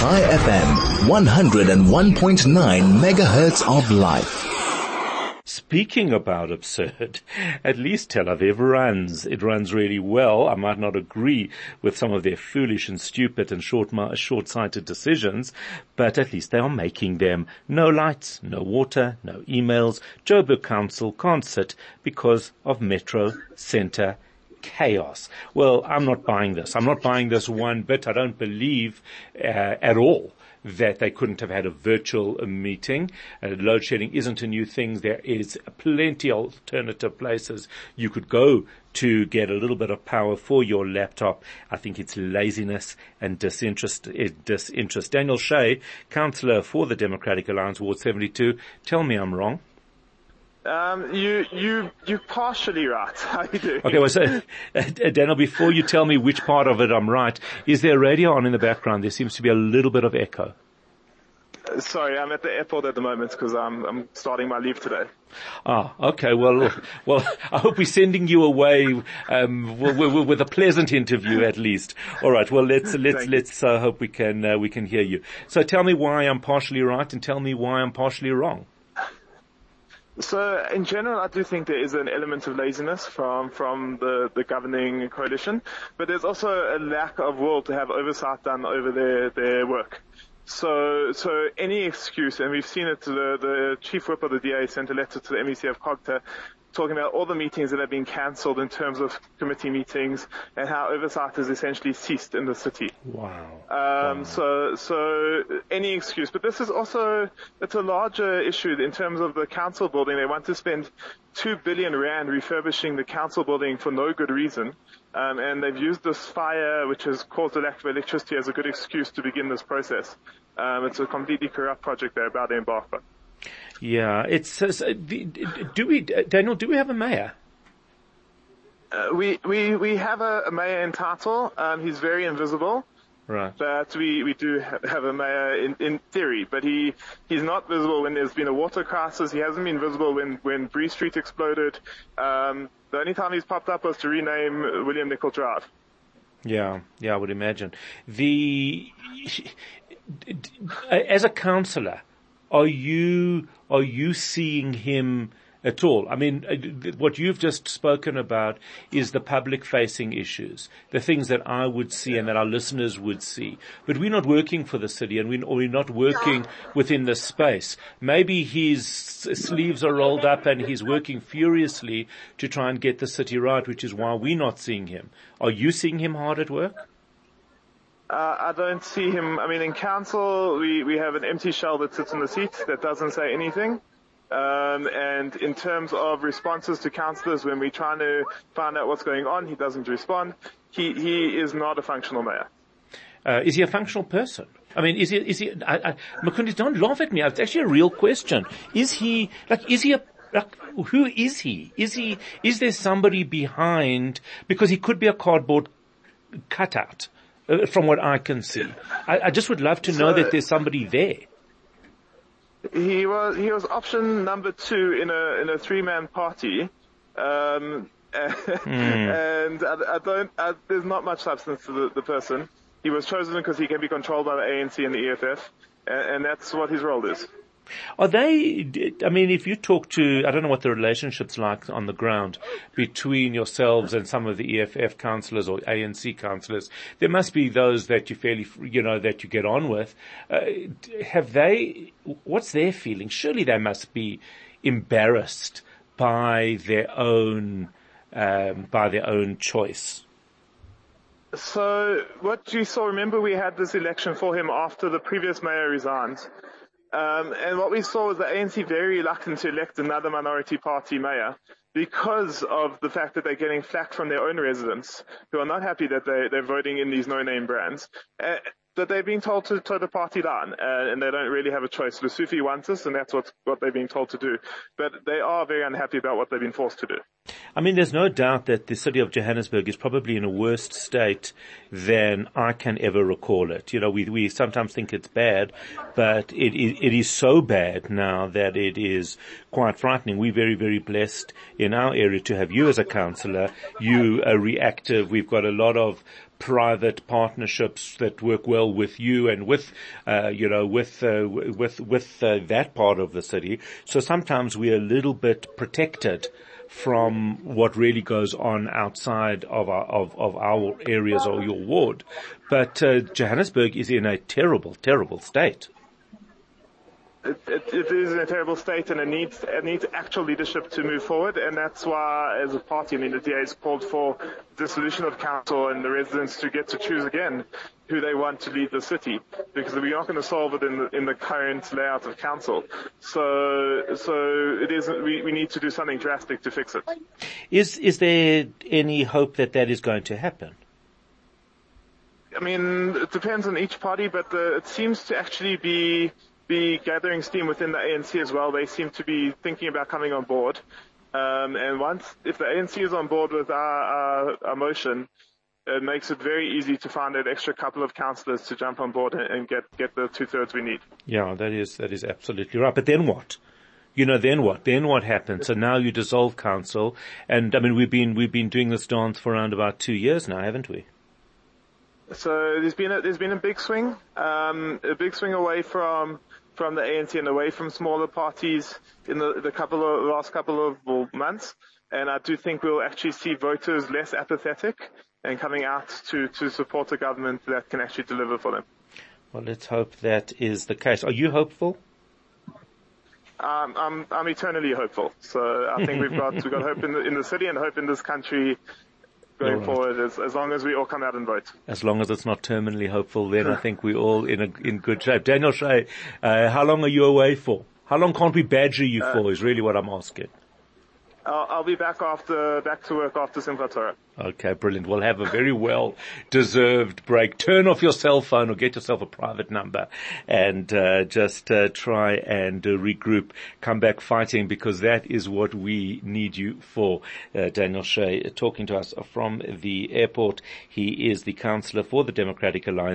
Chai FM, 101.9 megahertz of life. Speaking about absurd, at least Tel Aviv runs. It runs really well. I might not agree with some of their foolish and stupid and short, short-sighted decisions, but at least they are making them. No lights, no water, no emails. Joburg Council can't sit because of Metro Center chaos. Well, I'm not buying this. I'm not buying this one bit. I don't believe uh, at all that they couldn't have had a virtual meeting. Uh, load shedding isn't a new thing. There is plenty alternative places you could go to get a little bit of power for your laptop. I think it's laziness and disinterest. Uh, disinterest. Daniel Schay, councillor for the Democratic Alliance, Ward 72. Tell me I'm wrong. Um, you, you, you're partially right. How you doing? Okay, well, so, uh, Daniel, before you tell me which part of it I'm right, is there radio on in the background? There seems to be a little bit of echo. Uh, sorry, I'm at the airport at the moment because I'm, I'm starting my leave today. Ah, okay. Well, well, I hope we're sending you away um, with, with, a pleasant interview at least. All right. Well, let's let's let's uh, hope we can uh, we can hear you. So, tell me why I'm partially right, and tell me why I'm partially wrong. So in general, I do think there is an element of laziness from from the, the governing coalition, but there's also a lack of will to have oversight done over their their work. So so any excuse, and we've seen it. The the chief whip of the DA sent a letter to the MEC of COGTA talking about all the meetings that have been cancelled in terms of committee meetings and how oversight has essentially ceased in the city. Wow. Um, wow. So, so any excuse, but this is also it's a larger issue in terms of the council building. They want to spend two billion rand refurbishing the council building for no good reason. Um, and they've used this fire, which has caused a lack of electricity, as a good excuse to begin this process. Um, it's a completely corrupt project they're about to embark on. Yeah, it's, uh, do we, Daniel, do we have a mayor? Uh, we, we, we have a, a mayor in Tatal. Um, he's very invisible. Right. But we, we do have a mayor in, in theory, but he, he's not visible when there's been a water crisis. He hasn't been visible when, when Bree Street exploded. Um, the only time he's popped up was to rename William Nicol Drive. Yeah, yeah, I would imagine. The, as a councillor, are you, are you seeing him at all. I mean, uh, what you've just spoken about is the public facing issues, the things that I would see and that our listeners would see. But we're not working for the city and we're not working within the space. Maybe his sleeves are rolled up and he's working furiously to try and get the city right, which is why we're not seeing him. Are you seeing him hard at work? Uh, I don't see him. I mean, in council, we, we have an empty shell that sits in the seat that doesn't say anything. Um, and in terms of responses to councillors, when we're trying to find out what's going on, he doesn't respond. He, he is not a functional mayor. Uh, is he a functional person? I mean, is he, is he, I, I, don't laugh at me. It's actually a real question. Is he, like, is he a, like, who is he? Is he, is there somebody behind, because he could be a cardboard cutout, uh, from what I can see. I, I just would love to know that there's somebody there. He was he was option number two in a in a three man party, um, mm. and I, I don't. I, there's not much substance to the, the person. He was chosen because he can be controlled by the ANC and the EFF, and, and that's what his role is. Are they, I mean, if you talk to, I don't know what the relationship's like on the ground between yourselves and some of the EFF councillors or ANC councillors, there must be those that you fairly, you know, that you get on with. Uh, have they, what's their feeling? Surely they must be embarrassed by their own, um, by their own choice. So what you saw, remember we had this election for him after the previous mayor resigned. Um, and what we saw was the ANC very reluctant to elect another minority party mayor because of the fact that they're getting flack from their own residents who are not happy that they, they're voting in these no-name brands. Uh, that they're being told to toe the party down, uh, and they don't really have a choice. Lesufi wants us, and that's what what they're being told to do. But they are very unhappy about what they've been forced to do. I mean, there's no doubt that the city of Johannesburg is probably in a worse state than I can ever recall it. You know, we, we sometimes think it's bad, but it, it, it is so bad now that it is quite frightening. We're very, very blessed in our area to have you as a councillor. You are reactive. We've got a lot of private partnerships that work well with you and with, uh, you know, with, uh, with, with uh, that part of the city. So sometimes we're a little bit protected from what really goes on outside of our, of, of our areas or your ward. But uh, Johannesburg is in a terrible, terrible state. It, it, it is in a terrible state and it needs, it needs actual leadership to move forward and that's why as a party, I mean the DA has called for dissolution of council and the residents to get to choose again who they want to lead the city because we're not going to solve it in the, in the current layout of council. So, so it is, we, we need to do something drastic to fix it. Is, is there any hope that that is going to happen? I mean, it depends on each party, but the, it seems to actually be, be gathering steam within the ANC as well. They seem to be thinking about coming on board. Um, and once, if the ANC is on board with our, our, our motion, it makes it very easy to find an extra couple of councillors to jump on board and get, get the two thirds we need. Yeah, that is, that is absolutely right. But then what? You know, then what? Then what happens? So now you dissolve council and I mean, we've been, we've been doing this dance for around about two years now, haven't we? So there's been a, there's been a big swing, um, a big swing away from, from the ANC and away from smaller parties in the, the couple of, last couple of months. And I do think we'll actually see voters less apathetic and coming out to, to support a government that can actually deliver for them. Well, let's hope that is the case. Are you hopeful? Um, I'm, I'm eternally hopeful. So I think we've got, we've got hope in the, in the city and hope in this country going forward as, as long as we all come out and vote. As long as it's not terminally hopeful, then I think we're all in a, in good shape. Daniel Schay, uh, how long are you away for? How long can't we badger you uh, for is really what I'm asking. I'll, I'll, be back after, back to work after Simchat Torah. Okay, brilliant. We'll have a very well deserved break. Turn off your cell phone or get yourself a private number and, uh, just, uh, try and uh, regroup, come back fighting because that is what we need you for. Uh, Daniel Schay talking to us from the airport. He is the councillor for the Democratic Alliance.